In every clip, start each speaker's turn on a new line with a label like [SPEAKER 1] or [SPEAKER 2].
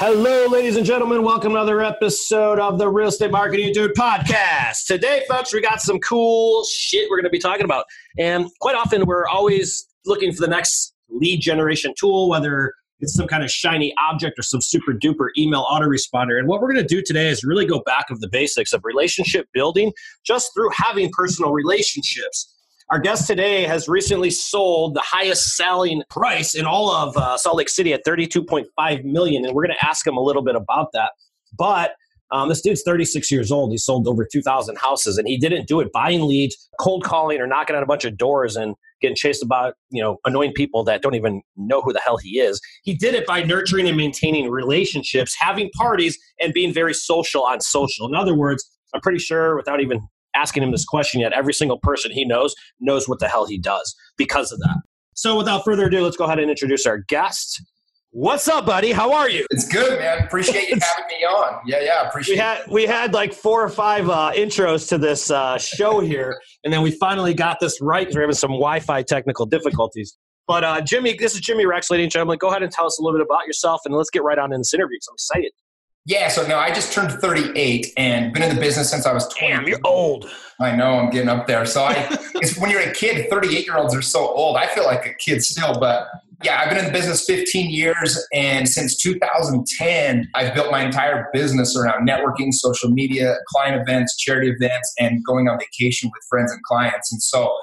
[SPEAKER 1] Hello, ladies and gentlemen. Welcome to another episode of the Real Estate Marketing Dude podcast. Today, folks, we got some cool shit we're going to be talking about. And quite often, we're always looking for the next lead generation tool, whether it's some kind of shiny object or some super duper email autoresponder. And what we're going to do today is really go back of the basics of relationship building just through having personal relationships. Our guest today has recently sold the highest selling price in all of uh, Salt Lake City at 32.5 million, and we're going to ask him a little bit about that. But um, this dude's 36 years old. He sold over 2,000 houses, and he didn't do it buying leads, cold calling, or knocking on a bunch of doors and getting chased about, you know, annoying people that don't even know who the hell he is. He did it by nurturing and maintaining relationships, having parties, and being very social on social. In other words, I'm pretty sure, without even asking him this question yet. Every single person he knows knows what the hell he does because of that. So without further ado, let's go ahead and introduce our guest. What's up, buddy? How are you?
[SPEAKER 2] It's good, man. Appreciate you having me on. Yeah, yeah, appreciate.
[SPEAKER 1] We had we had like four or five uh, intros to this uh, show here, and then we finally got this right because we're having some Wi-Fi technical difficulties. But uh, Jimmy, this is Jimmy Rex, ladies and gentlemen. Go ahead and tell us a little bit about yourself, and let's get right on in this interview. So I'm excited.
[SPEAKER 2] Yeah, so no, I just turned 38 and been in the business since I was 20.
[SPEAKER 1] Damn, you're old.
[SPEAKER 2] I know, I'm getting up there. So I, it's when you're a kid, 38 year olds are so old. I feel like a kid still, but yeah, I've been in the business 15 years, and since 2010, I've built my entire business around networking, social media, client events, charity events, and going on vacation with friends and clients. And so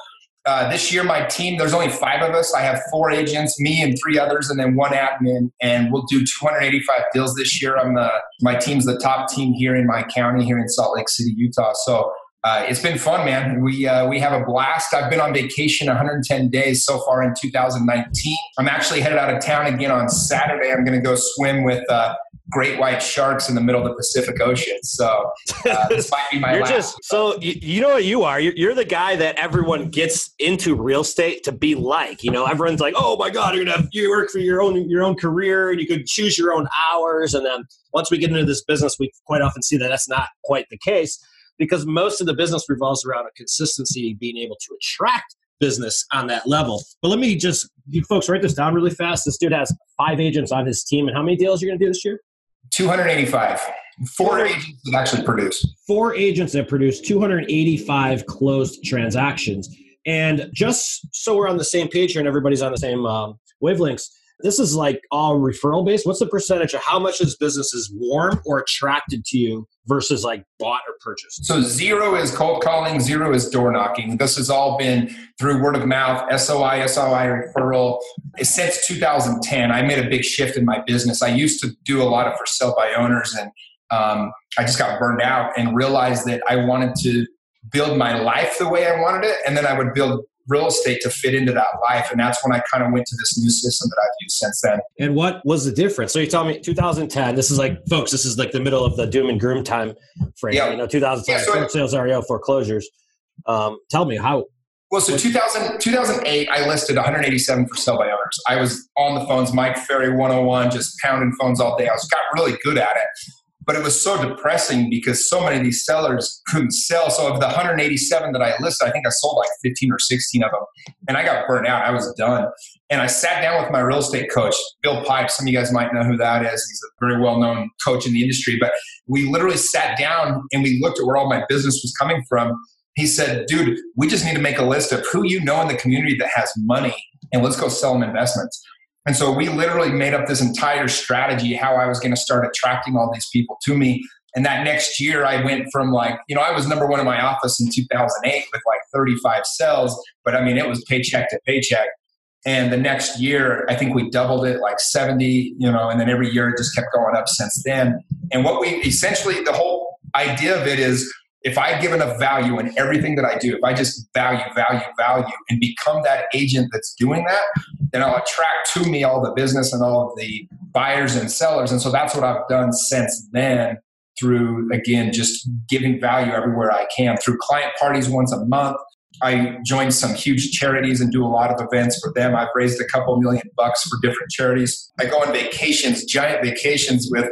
[SPEAKER 2] uh, this year, my team, there's only five of us. I have four agents, me and three others, and then one admin. And we'll do 285 deals this year. I'm the, my team's the top team here in my county, here in Salt Lake City, Utah. So uh, it's been fun, man. We uh, we have a blast. I've been on vacation 110 days so far in 2019. I'm actually headed out of town again on Saturday. I'm going to go swim with uh, great white sharks in the middle of the Pacific Ocean. So uh, this might be my
[SPEAKER 1] you're
[SPEAKER 2] last.
[SPEAKER 1] Just, so you, you know what you are. You're, you're, the guy that everyone gets into real estate to be like. You know, everyone's like, "Oh my God, you're gonna have, you work for your own your own career, and you could choose your own hours." And then once we get into this business, we quite often see that that's not quite the case because most of the business revolves around a consistency, being able to attract business on that level. But let me just, you folks, write this down really fast. This dude has five agents on his team, and how many deals are you going to do this year?
[SPEAKER 2] 285. Four agents that actually produce.
[SPEAKER 1] Four agents that produce 285 closed transactions. And just so we're on the same page here and everybody's on the same um, wavelengths, this is like all referral based. What's the percentage of how much this business is warm or attracted to you versus like bought or purchased?
[SPEAKER 2] So zero is cold calling, zero is door knocking. This has all been through word of mouth, SOI, SOI referral. Since 2010, I made a big shift in my business. I used to do a lot of for sale by owners and um, I just got burned out and realized that I wanted to build my life the way I wanted it. And then I would build real estate to fit into that life. And that's when I kind of went to this new system that I've used since then.
[SPEAKER 1] And what was the difference? So you tell me 2010, this is like, folks, this is like the middle of the doom and gloom time frame. Yeah. You know, 2010, yeah, so sales REO foreclosures. Um, tell me how.
[SPEAKER 2] Well, so 2000, 2008, I listed 187 for sale by owners. I was on the phones, Mike Ferry 101, just pounding phones all day. I was got really good at it but it was so depressing because so many of these sellers couldn't sell. So of the 187 that I listed, I think I sold like 15 or 16 of them, and I got burnt out. I was done. And I sat down with my real estate coach, Bill Pipe. Some of you guys might know who that is. He's a very well known coach in the industry. But we literally sat down and we looked at where all my business was coming from. He said, dude, we just need to make a list of who you know in the community that has money and let's go sell them investments. And so we literally made up this entire strategy how I was going to start attracting all these people to me. And that next year, I went from like, you know, I was number one in my office in 2008 with like 35 sales, but I mean, it was paycheck to paycheck. And the next year, I think we doubled it like 70, you know, and then every year it just kept going up since then. And what we essentially, the whole idea of it is if I give enough value in everything that I do, if I just value, value, value, and become that agent that's doing that, then I'll attract to me all the business and all of the buyers and sellers. And so that's what I've done since then through, again, just giving value everywhere I can through client parties once a month. I join some huge charities and do a lot of events for them. I've raised a couple million bucks for different charities. I go on vacations, giant vacations with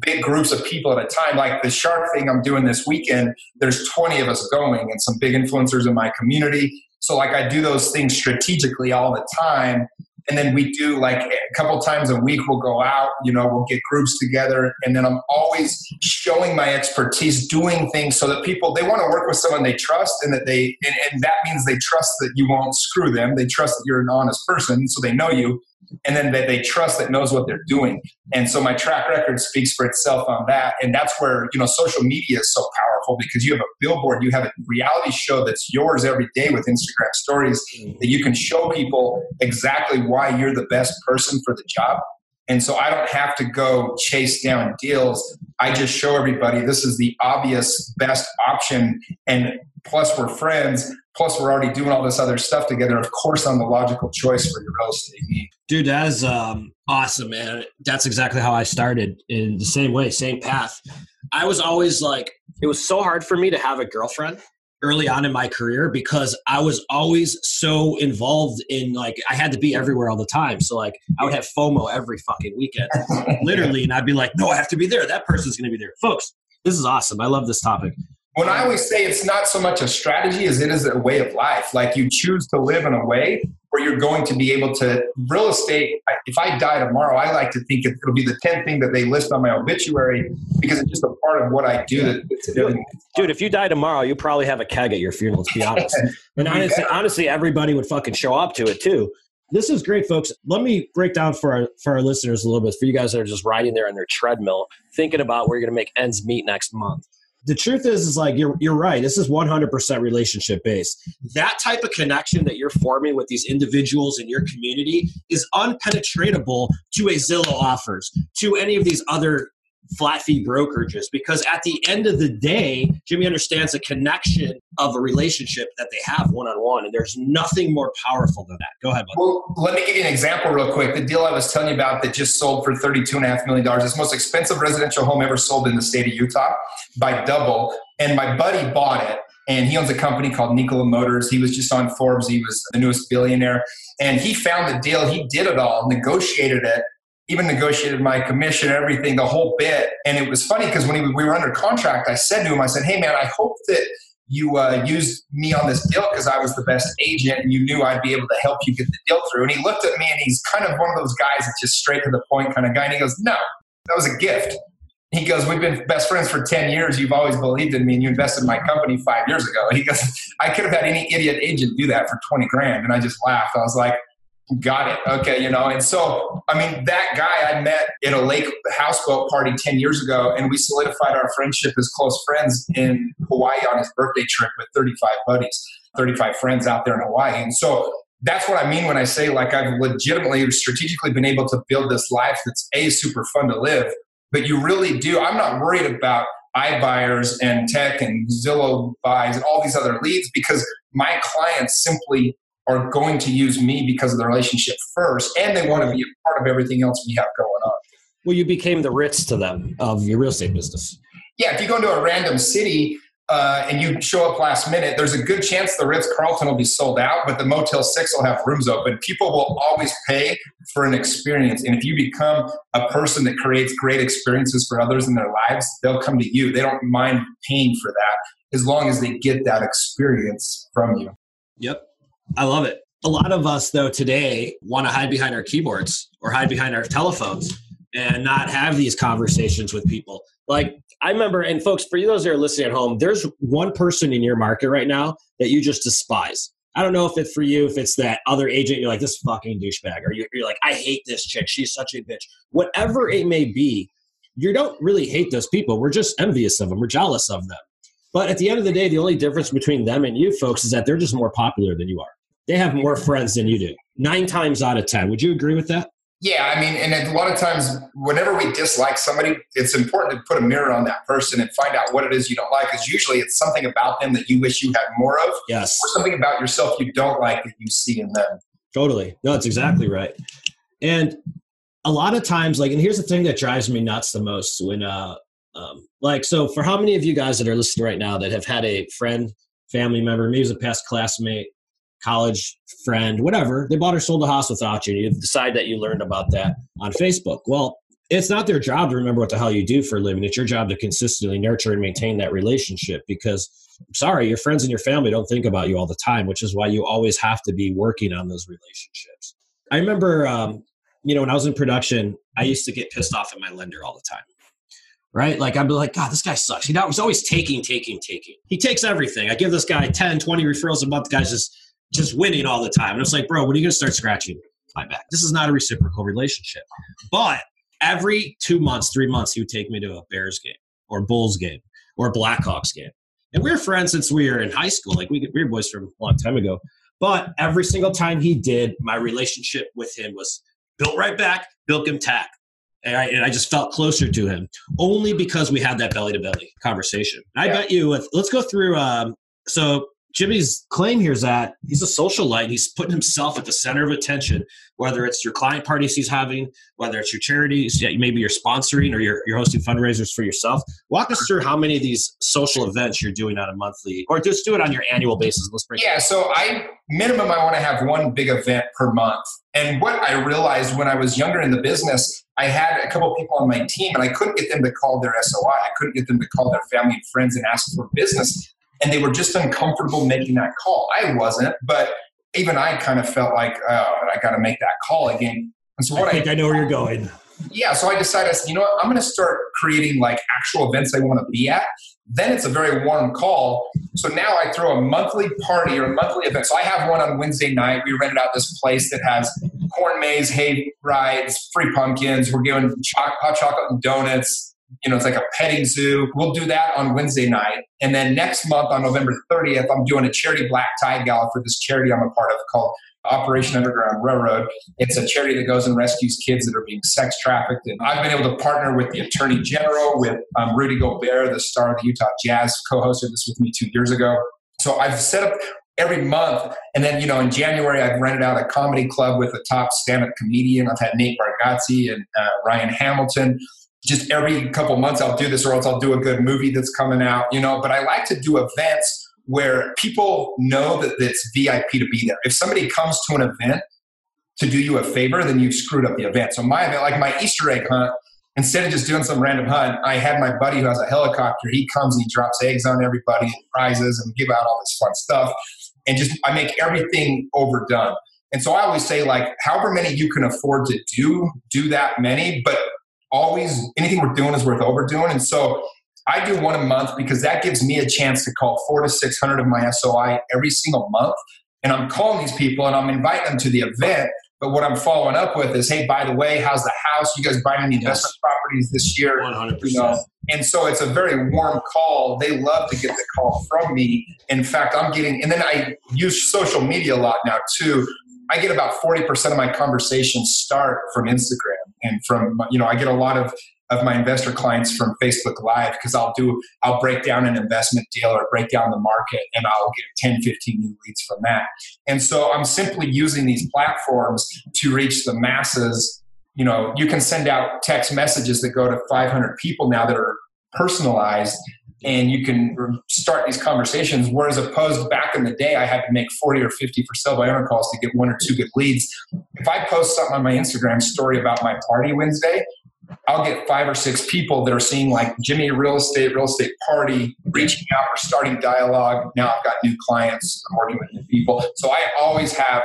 [SPEAKER 2] big groups of people at a time. Like the shark thing I'm doing this weekend, there's 20 of us going and some big influencers in my community. So like I do those things strategically all the time. And then we do like a couple times a week we'll go out you know we'll get groups together. And then i'm always showing my expertise doing things so that people they want to work with someone they trust and that they and, and that means they trust that you won't screw them. They trust that you're an honest person so they know you and then that they trust that knows what they're doing. And so my track record speaks for itself on that. And that's where, you know, social media is so powerful because you have a billboard, you have a reality show that's yours every day with Instagram stories mm-hmm. that you can show people exactly why you're the best person for the job. And so I don't have to go chase down deals. I just show everybody this is the obvious best option. And plus, we're friends. Plus, we're already doing all this other stuff together. Of course, I'm the logical choice for your real estate.
[SPEAKER 1] Dude, that is um, awesome, man. That's exactly how I started in the same way, same path. I was always like, it was so hard for me to have a girlfriend early on in my career because I was always so involved in like I had to be everywhere all the time. So like I would have FOMO every fucking weekend, literally, and I'd be like, no, I have to be there. That person's going to be there, folks. This is awesome. I love this topic.
[SPEAKER 2] When I always say it's not so much a strategy as it is a way of life. Like you choose to live in a way where you're going to be able to real estate. If I die tomorrow, I like to think it'll be the 10th thing that they list on my obituary because it's just a part of what I do. That,
[SPEAKER 1] Dude, if you die tomorrow, you probably have a keg at your funeral, to be honest. and honestly, honestly, everybody would fucking show up to it too. This is great, folks. Let me break down for our for our listeners a little bit. For you guys that are just riding there on their treadmill, thinking about where you're going to make ends meet next month the truth is is like you're you're right. This is 100% relationship based. That type of connection that you're forming with these individuals in your community is unpenetratable to a zillow offers to any of these other flat fee brokerages because at the end of the day, Jimmy understands the connection of a relationship that they have one on one, and there's nothing more powerful than that. Go ahead.
[SPEAKER 2] Well, let me give you an example real quick. The deal I was telling you about that just sold for $32.5 million, it's the most expensive residential home ever sold in the state of Utah by double. And my buddy bought it and he owns a company called Nikola Motors. He was just on Forbes. He was the newest billionaire. And he found the deal. He did it all, negotiated it, even negotiated my commission, everything, the whole bit. And it was funny because when he, we were under contract, I said to him, I said, hey, man, I hope that you uh, used me on this deal because I was the best agent and you knew I'd be able to help you get the deal through. And he looked at me and he's kind of one of those guys that's just straight to the point kind of guy. And he goes, no, that was a gift. He goes, We've been best friends for 10 years. You've always believed in me and you invested in my company five years ago. He goes, I could have had any idiot agent do that for 20 grand. And I just laughed. I was like, got it. Okay, you know. And so, I mean, that guy I met at a lake houseboat party 10 years ago, and we solidified our friendship as close friends in Hawaii on his birthday trip with 35 buddies, 35 friends out there in Hawaii. And so, that's what I mean when I say, like, I've legitimately, strategically been able to build this life that's A, super fun to live, but you really do. I'm not worried about iBuyers and tech and Zillow buys and all these other leads because my clients simply are going to use me because of the relationship first, and they want to be a part of everything else we have going on.
[SPEAKER 1] Well, you became the Ritz to them of your real estate business.
[SPEAKER 2] Yeah, if you go into a random city uh, and you show up last minute, there's a good chance the Ritz Carlton will be sold out, but the Motel 6 will have rooms open. People will always pay for an experience. And if you become a person that creates great experiences for others in their lives, they'll come to you. They don't mind paying for that as long as they get that experience from you.
[SPEAKER 1] Yep. I love it. A lot of us, though, today want to hide behind our keyboards or hide behind our telephones and not have these conversations with people. Like, I remember, and folks, for you those that are listening at home, there's one person in your market right now that you just despise. I don't know if it's for you, if it's that other agent, you're like, this fucking douchebag, or you're, like, I hate this chick. She's such a bitch. Whatever it may be, you don't really hate those people. We're just envious of them. We're jealous of them. But at the end of the day, the only difference between them and you folks is that they're just more popular than you are they have more friends than you do. Nine times out of 10. Would you agree with that?
[SPEAKER 2] Yeah, I mean, and a lot of times, whenever we dislike somebody, it's important to put a mirror on that person and find out what it is you don't like. Because usually, it's something about them that you wish you had more of,
[SPEAKER 1] yes,
[SPEAKER 2] or something about yourself you don't like that you see in them.
[SPEAKER 1] Totally. No, that's exactly right. And a lot of times, like, and here's the thing that drives me nuts the most when, uh, um, like, so for how many of you guys that are listening right now that have had a friend, family member, maybe was a past classmate, college friend, whatever, they bought or sold a house without you, you decide that you learned about that on Facebook. Well, it's not their job to remember what the hell you do for a living. It's your job to consistently nurture and maintain that relationship because sorry, your friends and your family don't think about you all the time, which is why you always have to be working on those relationships. I remember, um, you know, when I was in production, I used to get pissed off at my lender all the time. Right? Like, I'd be like, God, this guy sucks. He was always taking, taking, taking. He takes everything. I give this guy 10, 20 referrals a month. The guy's just, just winning all the time. And it's like, bro, when are you going to start scratching my back? This is not a reciprocal relationship. But every two months, three months, he would take me to a Bears game or Bulls game or Blackhawks game. And we were friends since we were in high school. Like we, we were boys from a long time ago. But every single time he did, my relationship with him was built right back, built him tack. And I, and I, just felt closer to him only because we had that belly to belly conversation. I yeah. bet you, with, let's go through. Um, so Jimmy's claim here is that he's a social light. He's putting himself at the center of attention, whether it's your client parties he's having, whether it's your charities, maybe you're sponsoring or you're, you're hosting fundraisers for yourself. Walk us through how many of these social events you're doing on a monthly, or just do it on your annual basis. Let's break.
[SPEAKER 2] Yeah, so I minimum I want to have one big event per month. And what I realized when I was younger in the business, I had a couple people on my team, and I couldn't get them to call their SOI. I couldn't get them to call their family and friends and ask for business and they were just uncomfortable making that call. I wasn't, but even I kind of felt like, oh, I got to make that call again.
[SPEAKER 1] And so what I think I, I know where you're going.
[SPEAKER 2] Yeah, so I decided, you know what, I'm going to start creating like actual events I want to be at. Then it's a very warm call. So now I throw a monthly party or a monthly event. So I have one on Wednesday night. We rented out this place that has corn maze, hay rides, free pumpkins. We're giving hot chocolate and donuts you know, it's like a petting zoo. We'll do that on Wednesday night. And then next month on November 30th, I'm doing a charity black tie gala for this charity I'm a part of called Operation Underground Railroad. It's a charity that goes and rescues kids that are being sex trafficked. And I've been able to partner with the Attorney General, with um, Rudy Gobert, the star of the Utah Jazz, co hosted this with me two years ago. So I've set up every month. And then, you know, in January, I've rented out a comedy club with a top stand up comedian. I've had Nate Bargatze and uh, Ryan Hamilton just every couple months I'll do this or else I'll do a good movie that's coming out, you know, but I like to do events where people know that it's VIP to be there. If somebody comes to an event to do you a favor, then you've screwed up the event. So my event, like my Easter egg hunt, instead of just doing some random hunt, I had my buddy who has a helicopter. He comes and he drops eggs on everybody and prizes and give out all this fun stuff. And just I make everything overdone. And so I always say, like, however many you can afford to do, do that many. But always anything we're doing is worth overdoing. And so I do one a month because that gives me a chance to call four to 600 of my SOI every single month. And I'm calling these people and I'm inviting them to the event. But what I'm following up with is, hey, by the way, how's the house? You guys buying any investment yes. properties this year?
[SPEAKER 1] 100%. You know?
[SPEAKER 2] And so it's a very warm call. They love to get the call from me. In fact, I'm getting, and then I use social media a lot now too. I get about 40% of my conversations start from Instagram and from, you know, I get a lot of, of my investor clients from Facebook Live because I'll do, I'll break down an investment deal or break down the market and I'll get 10, 15 new leads from that. And so I'm simply using these platforms to reach the masses. You know, you can send out text messages that go to 500 people now that are personalized and you can start these conversations. Whereas opposed back in the day, I had to make 40 or 50 for sell by owner calls to get one or two good leads. If I post something on my Instagram story about my party Wednesday, I'll get five or six people that are seeing like Jimmy real estate, real estate party, reaching out or starting dialogue. Now I've got new clients. I'm working with new people. So I always have,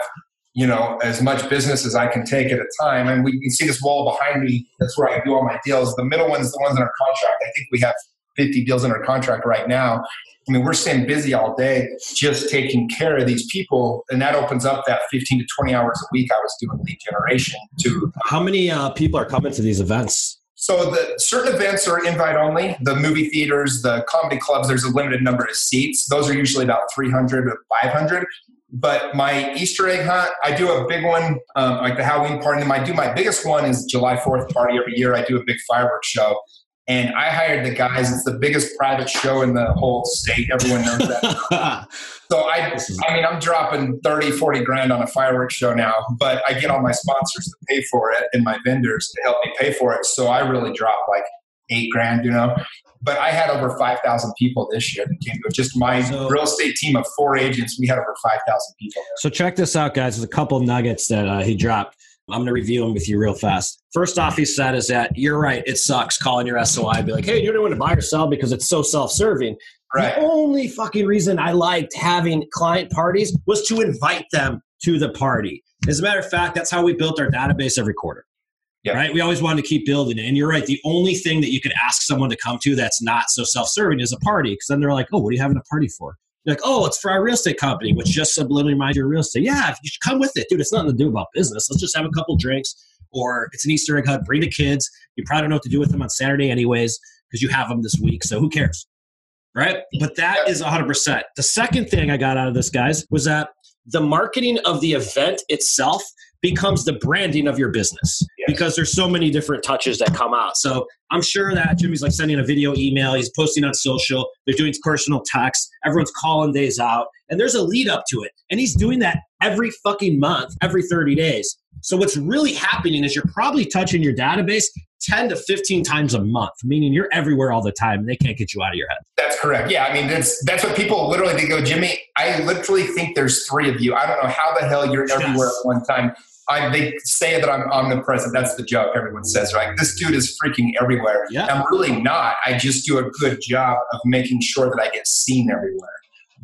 [SPEAKER 2] you know, as much business as I can take at a time. And we can see this wall behind me. That's where I do all my deals. The middle one's the ones in our contract. I think we have 50 deals under contract right now. I mean, we're staying busy all day just taking care of these people, and that opens up that 15 to 20 hours a week I was doing lead generation to.
[SPEAKER 1] How many uh, people are coming to these events?
[SPEAKER 2] So the certain events are invite only. The movie theaters, the comedy clubs, there's a limited number of seats. Those are usually about 300 to 500. But my Easter egg hunt, I do a big one, um, like the Halloween party. And I do my biggest one is July 4th party every year. I do a big fireworks show And I hired the guys. It's the biggest private show in the whole state. Everyone knows that. so I, I mean, I'm dropping 30, 40 grand on a fireworks show now, but I get all my sponsors to pay for it and my vendors to help me pay for it. So I really drop like eight grand, you know. But I had over 5,000 people this year that came to Just my so, real estate team of four agents, we had over 5,000 people. There.
[SPEAKER 1] So check this out, guys. There's a couple nuggets that uh, he dropped. I'm going to review them with you real fast. First off, he said is that you're right. It sucks calling your SOI be like, hey, you don't want to buy or sell because it's so self serving. Right. The only fucking reason I liked having client parties was to invite them to the party. As a matter of fact, that's how we built our database every quarter. Yep. Right. We always wanted to keep building it. And you're right. The only thing that you could ask someone to come to that's not so self serving is a party. Because then they're like, oh, what are you having a party for? Like, oh, it's for our real estate company, which just subliminally reminds you of real estate. Yeah, you should come with it. Dude, it's nothing to do about business. Let's just have a couple drinks. Or it's an Easter egg hunt. Bring the kids. You probably don't know what to do with them on Saturday, anyways, because you have them this week. So who cares? Right. But that is 100%. The second thing I got out of this, guys, was that the marketing of the event itself becomes the branding of your business yes. because there's so many different touches that come out. So I'm sure that Jimmy's like sending a video email, he's posting on social, they're doing personal text, everyone's calling days out, and there's a lead up to it. And he's doing that every fucking month, every 30 days. So what's really happening is you're probably touching your database 10 to 15 times a month, meaning you're everywhere all the time and they can't get you out of your head.
[SPEAKER 2] That's correct. Yeah. I mean, that's, that's what people literally, they go, Jimmy, I literally think there's three of you. I don't know how the hell you're everywhere yes. at one time. I, they say that I'm omnipresent. That's the joke everyone says, right? This dude is freaking everywhere. Yeah. I'm really not. I just do a good job of making sure that I get seen everywhere.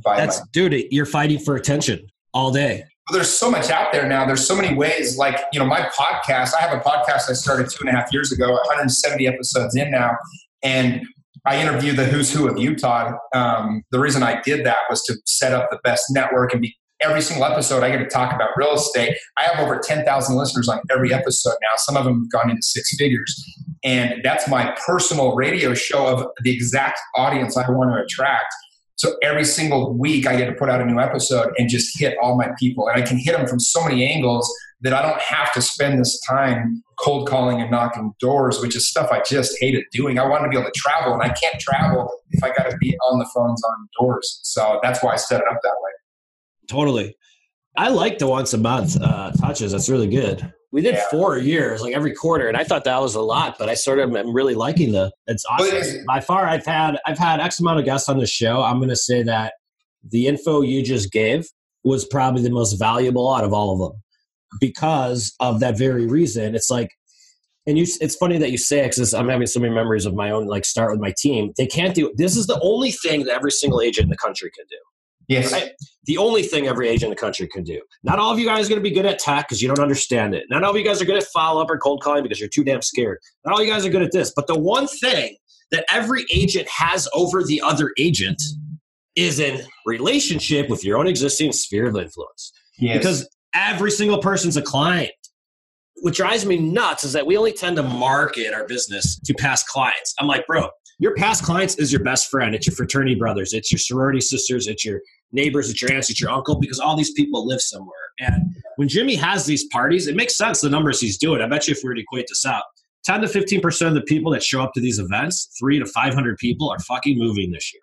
[SPEAKER 1] That's, my- dude, you're fighting for attention all day.
[SPEAKER 2] Well, there's so much out there now. There's so many ways. Like, you know, my podcast, I have a podcast I started two and a half years ago, 170 episodes in now. And I interview the who's who of Utah. Um, the reason I did that was to set up the best network and be every single episode, I get to talk about real estate. I have over 10,000 listeners on every episode now. Some of them have gone into six figures. And that's my personal radio show of the exact audience I want to attract. So every single week, I get to put out a new episode and just hit all my people. And I can hit them from so many angles that I don't have to spend this time cold calling and knocking doors, which is stuff I just hated doing. I wanted to be able to travel, and I can't travel if I got to be on the phones on doors. So that's why I set it up that way.
[SPEAKER 1] Totally. I like the once a month uh, touches. That's really good. We did yeah. four years, like every quarter, and I thought that was a lot. But I sort of am really liking the. It's awesome. By far, I've had I've had X amount of guests on the show. I'm going to say that the info you just gave was probably the most valuable out of all of them because of that very reason. It's like, and you. It's funny that you say it because I'm having so many memories of my own. Like start with my team. They can't do. This is the only thing that every single agent in the country can do
[SPEAKER 2] Yes. Right?
[SPEAKER 1] The only thing every agent in the country can do. Not all of you guys are going to be good at tech because you don't understand it. Not all of you guys are good at follow up or cold calling because you're too damn scared. Not all you guys are good at this. But the one thing that every agent has over the other agent is in relationship with your own existing sphere of influence. Yes. Because every single person's a client. What drives me nuts is that we only tend to market our business to past clients. I'm like, bro, your past clients is your best friend. It's your fraternity brothers. It's your sorority sisters. It's your neighbors, it's your aunts, it's your uncle, because all these people live somewhere. And when Jimmy has these parties, it makes sense the numbers he's doing. I bet you if we were to equate this out, 10 to 15% of the people that show up to these events, three to 500 people, are fucking moving this year.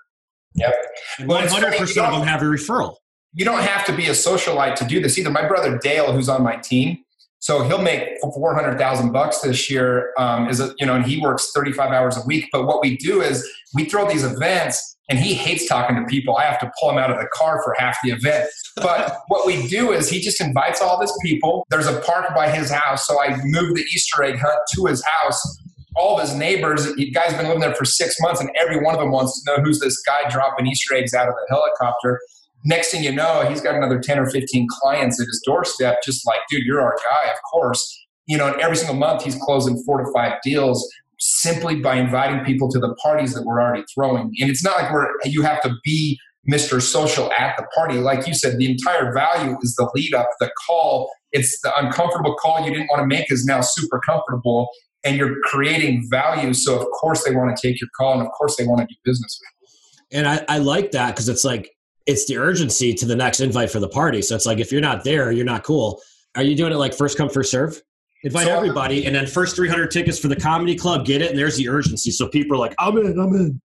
[SPEAKER 2] Yep.
[SPEAKER 1] And well, 100% of them have a referral.
[SPEAKER 2] You don't have to be a socialite to do this either. My brother Dale, who's on my team, so he'll make four hundred thousand bucks this year. Um, is a, you know, and he works thirty five hours a week. But what we do is we throw these events and he hates talking to people. I have to pull him out of the car for half the event. But what we do is he just invites all his people. There's a park by his house, so I move the Easter egg hunt to his house. All of his neighbors, the guy's been living there for six months, and every one of them wants to know who's this guy dropping Easter eggs out of the helicopter. Next thing you know, he's got another 10 or 15 clients at his doorstep, just like, dude, you're our guy, of course. You know, and every single month he's closing four to five deals simply by inviting people to the parties that we're already throwing. And it's not like we're you have to be Mr. Social at the party. Like you said, the entire value is the lead up, the call. It's the uncomfortable call you didn't want to make is now super comfortable, and you're creating value. So of course they want to take your call, and of course they want to do business with
[SPEAKER 1] you. And I, I like that because it's like it's the urgency to the next invite for the party. So it's like if you're not there, you're not cool. Are you doing it like first come first serve? Invite so, everybody, and then first 300 tickets for the comedy club, get it, and there's the urgency. So people are like, I'm in, I'm in.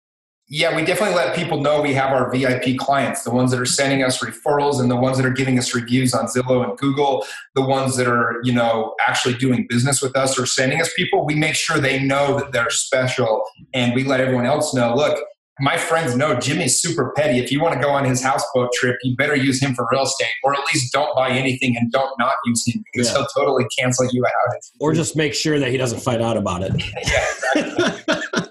[SPEAKER 2] Yeah, we definitely let people know we have our VIP clients, the ones that are sending us referrals and the ones that are giving us reviews on Zillow and Google, the ones that are, you know, actually doing business with us or sending us people. We make sure they know that they're special and we let everyone else know, look, my friends know Jimmy's super petty. If you want to go on his houseboat trip, you better use him for real estate, or at least don't buy anything and don't not use him because yeah. he'll totally cancel you out.
[SPEAKER 1] Or just make sure that he doesn't find out about it.
[SPEAKER 2] yeah,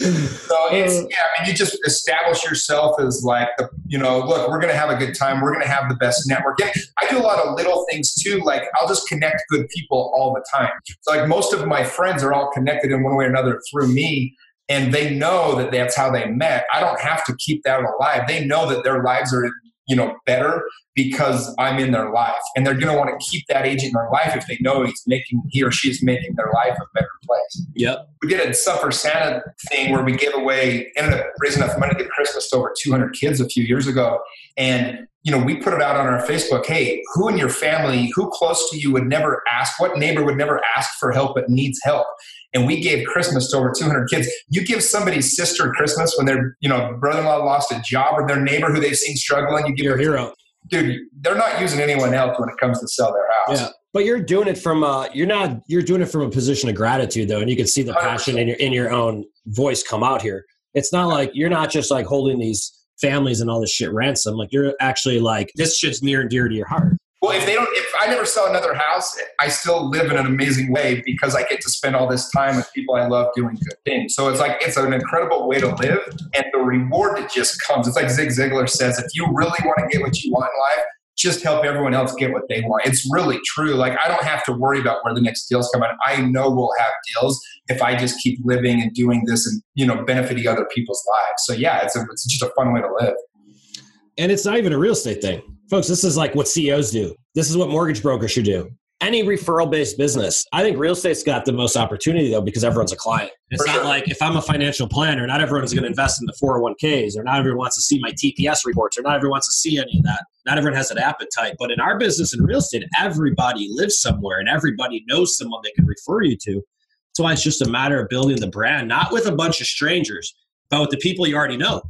[SPEAKER 2] so it's uh, yeah, I mean, you just establish yourself as like the you know, look, we're gonna have a good time. We're gonna have the best network. And I do a lot of little things too. Like I'll just connect good people all the time. So like most of my friends are all connected in one way or another through me and they know that that's how they met. I don't have to keep that alive. They know that their lives are you know better because i'm in their life. And they're going to want to keep that agent in their life if they know he's making he or she is making their life a better place.
[SPEAKER 1] Yep.
[SPEAKER 2] We did a Sub for Santa thing where we gave away ended up raising enough money to get christmas to over 200 kids a few years ago. And you know we put it out on our facebook hey who in your family who close to you would never ask what neighbor would never ask for help but needs help and we gave Christmas to over 200 kids. You give somebody's sister Christmas when their you know brother-in-law lost a job or their neighbor who they've seen struggling. You give
[SPEAKER 1] your hero,
[SPEAKER 2] dude. They're not using anyone else when it comes to sell their house.
[SPEAKER 1] Yeah. But you're doing it from a you're not you're doing it from a position of gratitude though, and you can see the passion 100%. in your in your own voice come out here. It's not like you're not just like holding these families and all this shit ransom. Like you're actually like this shit's near and dear to your heart.
[SPEAKER 2] Well, if they don't, if I never sell another house, I still live in an amazing way because I get to spend all this time with people I love doing good things. So it's like it's an incredible way to live, and the reward that just comes. It's like Zig Ziglar says: if you really want to get what you want in life, just help everyone else get what they want. It's really true. Like I don't have to worry about where the next deals come out. I know we'll have deals if I just keep living and doing this and you know benefiting other people's lives. So yeah, it's a, it's just a fun way to live.
[SPEAKER 1] And it's not even a real estate thing. Folks, this is like what CEOs do. This is what mortgage brokers should do. Any referral based business. I think real estate's got the most opportunity though because everyone's a client. It's For not sure. like if I'm a financial planner, not everyone's going to invest in the 401ks or not everyone wants to see my TPS reports or not everyone wants to see any of that. Not everyone has that appetite. But in our business in real estate, everybody lives somewhere and everybody knows someone they can refer you to. So it's just a matter of building the brand, not with a bunch of strangers, but with the people you already know.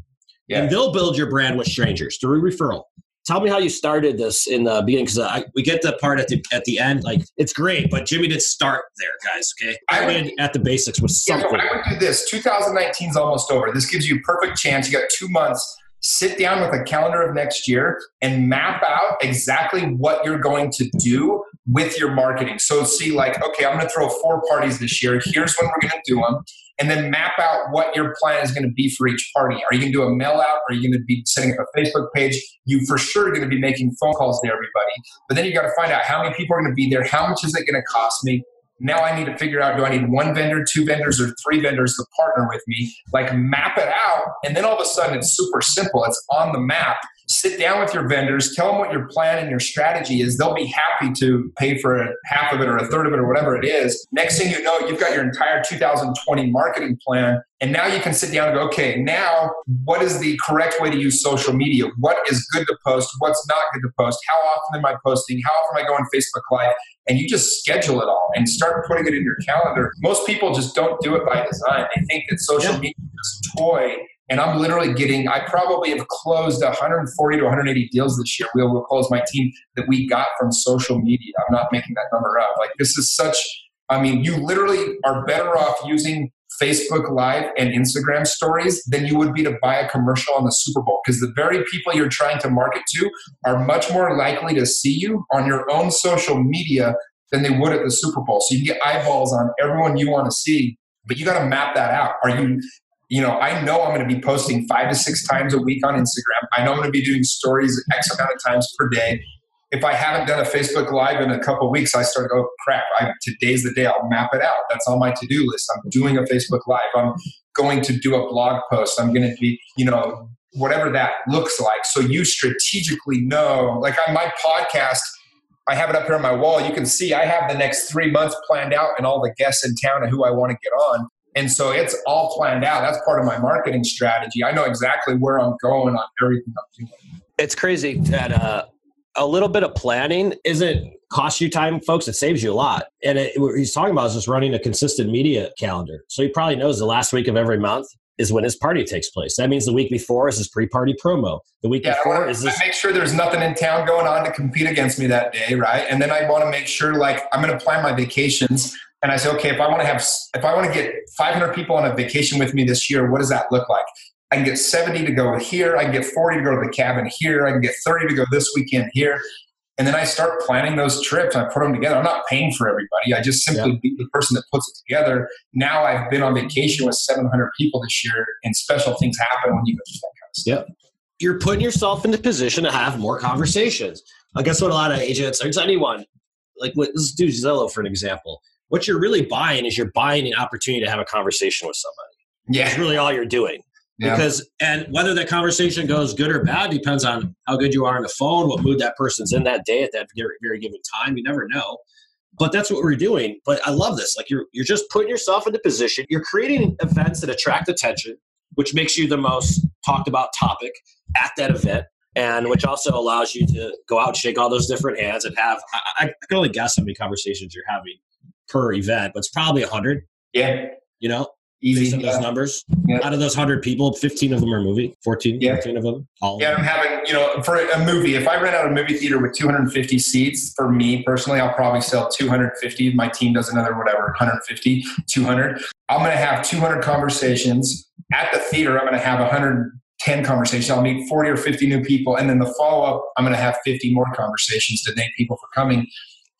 [SPEAKER 1] Yeah. And they'll build your brand with strangers through referral. Tell me how you started this in the beginning because we get the part at the at the end like it's great but jimmy did start there guys okay? I went at the basics with something.
[SPEAKER 2] Yeah, i would do this. 2019 is almost over. This gives you a perfect chance. You got two months. Sit down with a calendar of next year and map out exactly what you're going to do with your marketing. So see like okay i'm going to throw four parties this year. Here's when we're going to do them and then map out what your plan is going to be for each party. Are you going to do a mail out? Are you going to be setting up a Facebook page? You for sure are going to be making phone calls to everybody. But then you got to find out how many people are going to be there. How much is it going to cost me? Now I need to figure out do I need one vendor, two vendors, or three vendors to partner with me? Like map it out. And then all of a sudden it's super simple. It's on the map sit down with your vendors, tell them what your plan and your strategy is. They'll be happy to pay for half of it or a third of it or whatever it is. Next thing you know, you've got your entire 2020 marketing plan. And now you can sit down and go, okay, now what is the correct way to use social media? What is good to post? What's not good to post? How often am I posting? How often am I going Facebook Live? And you just schedule it all and start putting it in your calendar. Most people just don't do it by design. They think that social yeah. media is a toy and I'm literally getting, I probably have closed 140 to 180 deals this year. We'll, we'll close my team that we got from social media. I'm not making that number up. Like, this is such, I mean, you literally are better off using Facebook Live and Instagram stories than you would be to buy a commercial on the Super Bowl because the very people you're trying to market to are much more likely to see you on your own social media than they would at the Super Bowl. So you can get eyeballs on everyone you want to see but you got to map that out. Are you you know, I know I'm going to be posting five to six times a week on Instagram. I know I'm going to be doing stories X amount of times per day. If I haven't done a Facebook Live in a couple weeks, I start to go, crap, I, today's the day. I'll map it out. That's on my to do list. I'm doing a Facebook Live. I'm going to do a blog post. I'm going to be, you know, whatever that looks like. So you strategically know, like on my podcast, I have it up here on my wall. You can see I have the next three months planned out and all the guests in town and who I want to get on. And so it's all planned out. That's part of my marketing strategy. I know exactly where I'm going on everything I'm doing.
[SPEAKER 1] It's crazy that uh, a little bit of planning isn't cost you time, folks. It saves you a lot. And it, what he's talking about is just running a consistent media calendar. So he probably knows the last week of every month is when his party takes place. That means the week before is his pre-party promo. The week
[SPEAKER 2] Yeah,
[SPEAKER 1] before is this.
[SPEAKER 2] I make sure there's nothing in town going on to compete against me that day, right? And then I want to make sure, like, I'm going to plan my vacations, and I say, okay, if I want to have, if I want to get 500 people on a vacation with me this year, what does that look like? I can get 70 to go here. I can get 40 to go to the cabin here. I can get 30 to go this weekend here. And then I start planning those trips. I put them together. I'm not paying for everybody. I just simply be the person that puts it together. Now I've been on vacation with 700 people this year, and special things happen when you go through that kind of stuff.
[SPEAKER 1] Yep. You're putting yourself in the position to have more conversations. I guess what a lot of agents, or just anyone, like let's do Zillow for an example. What you're really buying is you're buying an opportunity to have a conversation with somebody.
[SPEAKER 2] Yeah.
[SPEAKER 1] That's really all you're doing.
[SPEAKER 2] Yeah.
[SPEAKER 1] Because and whether that conversation goes good or bad depends on how good you are on the phone, what mood that person's in that day at that very, very given time. You never know. But that's what we're doing. But I love this. Like you're you're just putting yourself in the position. You're creating events that attract attention, which makes you the most talked about topic at that event. And which also allows you to go out and shake all those different hands and have I, I can only guess how many conversations you're having per event, but it's probably a hundred,
[SPEAKER 2] Yeah.
[SPEAKER 1] you know,
[SPEAKER 2] Easy.
[SPEAKER 1] those numbers.
[SPEAKER 2] Yeah.
[SPEAKER 1] Out of those 100 people, 15 of them are movie, 14,
[SPEAKER 2] Yeah.
[SPEAKER 1] 15 of them. All
[SPEAKER 2] Yeah. I'm having, you know, for a movie, if I rent out a movie theater with 250 seats, for me personally, I'll probably sell 250. My team does another, whatever, 150, 200. I'm going to have 200 conversations. At the theater, I'm going to have 110 conversations. I'll meet 40 or 50 new people. And then the follow up, I'm going to have 50 more conversations to thank people for coming.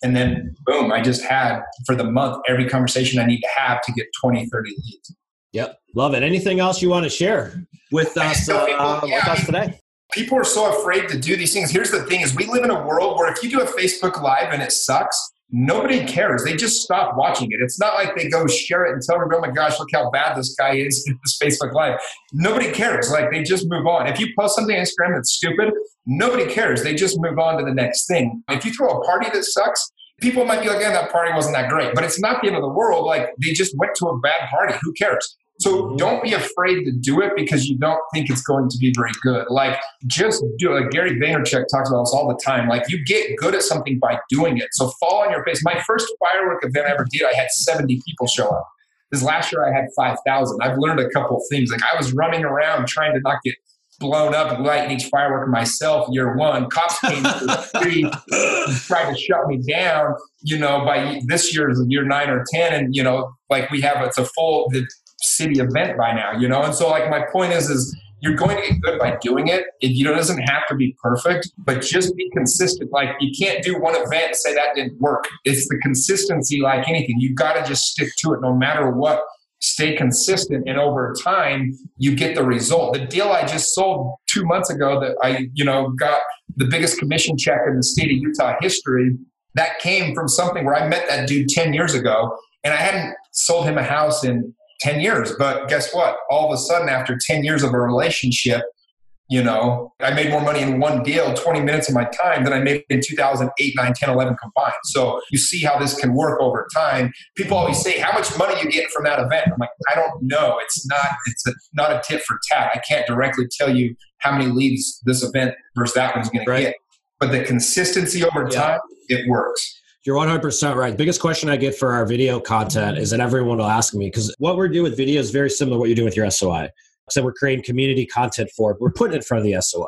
[SPEAKER 2] And then, boom, I just had for the month every conversation I need to have to get 20, 30 leads.
[SPEAKER 1] Yep. Love it. Anything else you want to share with us,
[SPEAKER 2] tell people-
[SPEAKER 1] uh,
[SPEAKER 2] yeah,
[SPEAKER 1] with us today?
[SPEAKER 2] people are so afraid to do these things. Here's the thing is we live in a world where if you do a Facebook live and it sucks, nobody cares. They just stop watching it. It's not like they go share it and tell everybody, oh my gosh, look how bad this guy is in this Facebook live. Nobody cares. Like they just move on. If you post something on Instagram that's stupid, nobody cares. They just move on to the next thing. If you throw a party that sucks, people might be like, yeah, that party wasn't that great. But it's not the end of the world. Like they just went to a bad party. Who cares? So don't be afraid to do it because you don't think it's going to be very good. Like just do it. Like Gary Vaynerchuk talks about this all the time. Like you get good at something by doing it. So fall on your face. My first firework event I ever did, I had 70 people show up. This last year I had 5,000. I've learned a couple of things. Like I was running around trying to not get blown up lighting each firework myself year one. Cops came to the street tried to shut me down, you know, by this year's year nine or 10. And, you know, like we have, it's a full the city event by now, you know? And so like my point is, is you're going to get good by doing it. It you know, doesn't have to be perfect, but just be consistent. Like you can't do one event and say that didn't work. It's the consistency like anything. You've got to just stick to it no matter what. Stay consistent, and over time, you get the result. The deal I just sold two months ago that I, you know, got the biggest commission check in the state of Utah history. That came from something where I met that dude 10 years ago and I hadn't sold him a house in 10 years. But guess what? All of a sudden, after 10 years of a relationship, you know, I made more money in one deal, 20 minutes of my time, than I made in 2008, 9, 10, 11 combined. So you see how this can work over time. People always say, how much money you get from that event? I'm like, I don't know. It's not, it's a, not a tit for tat. I can't directly tell you how many leads this event versus that one's going
[SPEAKER 1] Right.
[SPEAKER 2] to get. But the consistency over
[SPEAKER 1] Yeah.
[SPEAKER 2] time, it works.
[SPEAKER 1] You're 100% right. The biggest question I get for our video content is that everyone will ask me because what we're doing with video is very similar to what you're doing with your SOI. So we're creating community content for it. We're putting it in front of the SOI.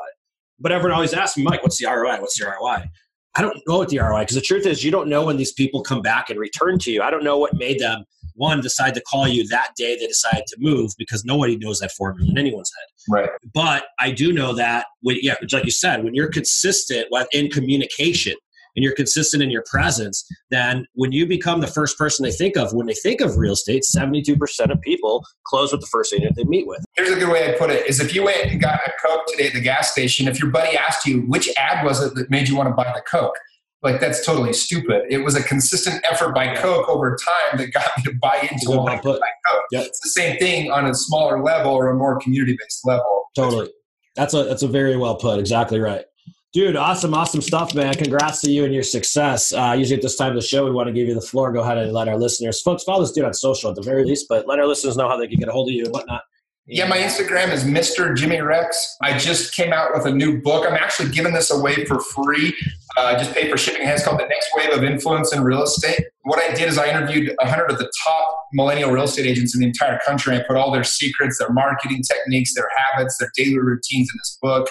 [SPEAKER 1] But everyone always asks me, Mike, what's the ROI? What's the ROI? I don't know what the ROI because the truth is you don't know when these people come back and return to you. I don't know what made them one decide to call you that day they decided to move because nobody knows that formula in anyone's head.
[SPEAKER 2] Right.
[SPEAKER 1] But I do know that when yeah, like you said, when you're consistent with- in communication and you're consistent in your presence, then when you become the first person they think of when they think of real estate, 72% of people close with the first agent they meet with.
[SPEAKER 2] Here's a good way I put it: is if you went and got a Coke today at the gas station, if your buddy asked you which ad was it that made you want to buy the Coke, like that's totally stupid. It was a consistent effort by Coke over time that got me to buy into
[SPEAKER 1] Good
[SPEAKER 2] wanting to
[SPEAKER 1] output.
[SPEAKER 2] buy Coke.
[SPEAKER 1] Yep.
[SPEAKER 2] It's the same thing on a smaller level or a more community-based level.
[SPEAKER 1] Totally. That's a that's a very well put. Exactly right. Dude, awesome, awesome stuff, man. Congrats to you and your success. Uh, usually at this time of the show, we want to give you the floor. Go ahead and let our listeners, folks, follow this dude on social at the very least, but let our listeners know how they can get a hold of you and whatnot.
[SPEAKER 2] Yeah, my Instagram is Mr. Jimmy Rex. I just came out with a new book. I'm actually giving this away for free. Uh, just paid for shipping. It's called The Next Wave of Influence in Real Estate. What I did is I interviewed 100 of the top millennial real estate agents in the entire country. I put all their secrets, their marketing techniques, their habits, their daily routines in this book.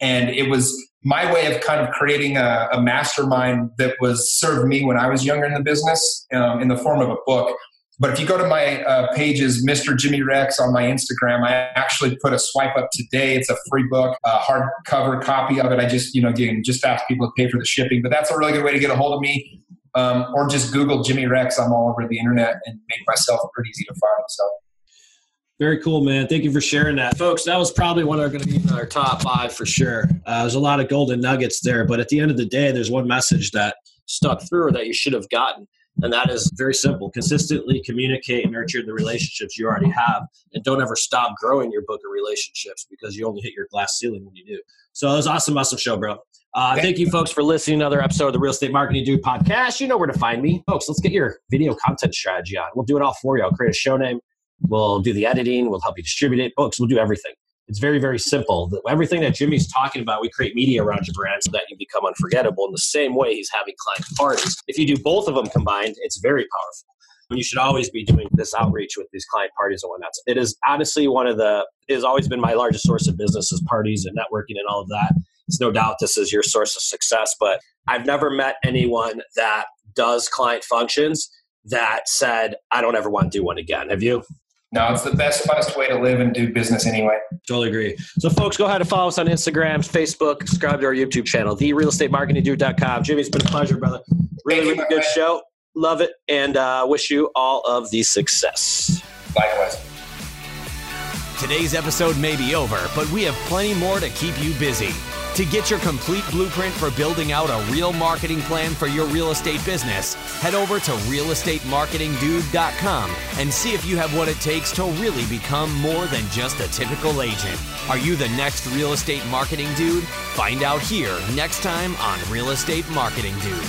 [SPEAKER 2] And it was my way of kind of creating a, a mastermind that was served me when I was younger in the business um, in the form of a book. But if you go to my uh, pages, Mr. Jimmy Rex on my Instagram, I actually put a swipe up today. It's a free book, a hardcover copy of it. I just, you know, again, just ask people to pay for the shipping. But that's a really good way to get a hold of me. Um, or just Google Jimmy Rex. I'm all over the internet and make myself pretty easy to find. So.
[SPEAKER 1] Very cool, man. Thank you for sharing that, folks. That was probably one of going to be in our top five for sure. Uh, there's a lot of golden nuggets there, but at the end of the day, there's one message that stuck through or that you should have gotten and that is very simple. Consistently communicate and nurture the relationships you already have. And don't ever stop growing your book of relationships because you only hit your glass ceiling when you do. So it was awesome, awesome show, bro. Uh, thank you, folks, for listening to another episode of the Real Estate Marketing Dude podcast. You know where to find me. Folks, let's get your video content strategy on. We'll do it all for you. I'll create a show name. We'll do the editing. We'll help you distribute it. books. we'll do everything. It's very, very simple. Everything that Jimmy's talking about, we create media around your brand so that you become unforgettable in the same way he's having client parties. If you do both of them combined, it's very powerful. And you should always be doing this outreach with these client parties and whatnot. It is honestly one of the, it has always been my largest source of business is parties and networking and all of that. It's no doubt this is your source of success, but I've never met anyone that does client functions that said, I don't ever want to do one again. Have you?
[SPEAKER 2] No, it's the best, funnest way to live and do business anyway.
[SPEAKER 1] Totally agree. So, folks, go ahead and follow us on Instagram, Facebook, subscribe to our YouTube channel, therealestatemarketingdude.com. Jimmy, it's been a pleasure, brother. Really, really good show. Love it. And uh, wish you all of the success.
[SPEAKER 2] Likewise.
[SPEAKER 3] Today's episode may be over, but we have plenty more to keep you busy. To get your complete blueprint for building out a real marketing plan for your real estate business, head over to realestatemarketingdude.com and see if you have what it takes to really become more than just a typical agent. Are you the next real estate marketing dude? Find out here next time on Real Estate Marketing Dude.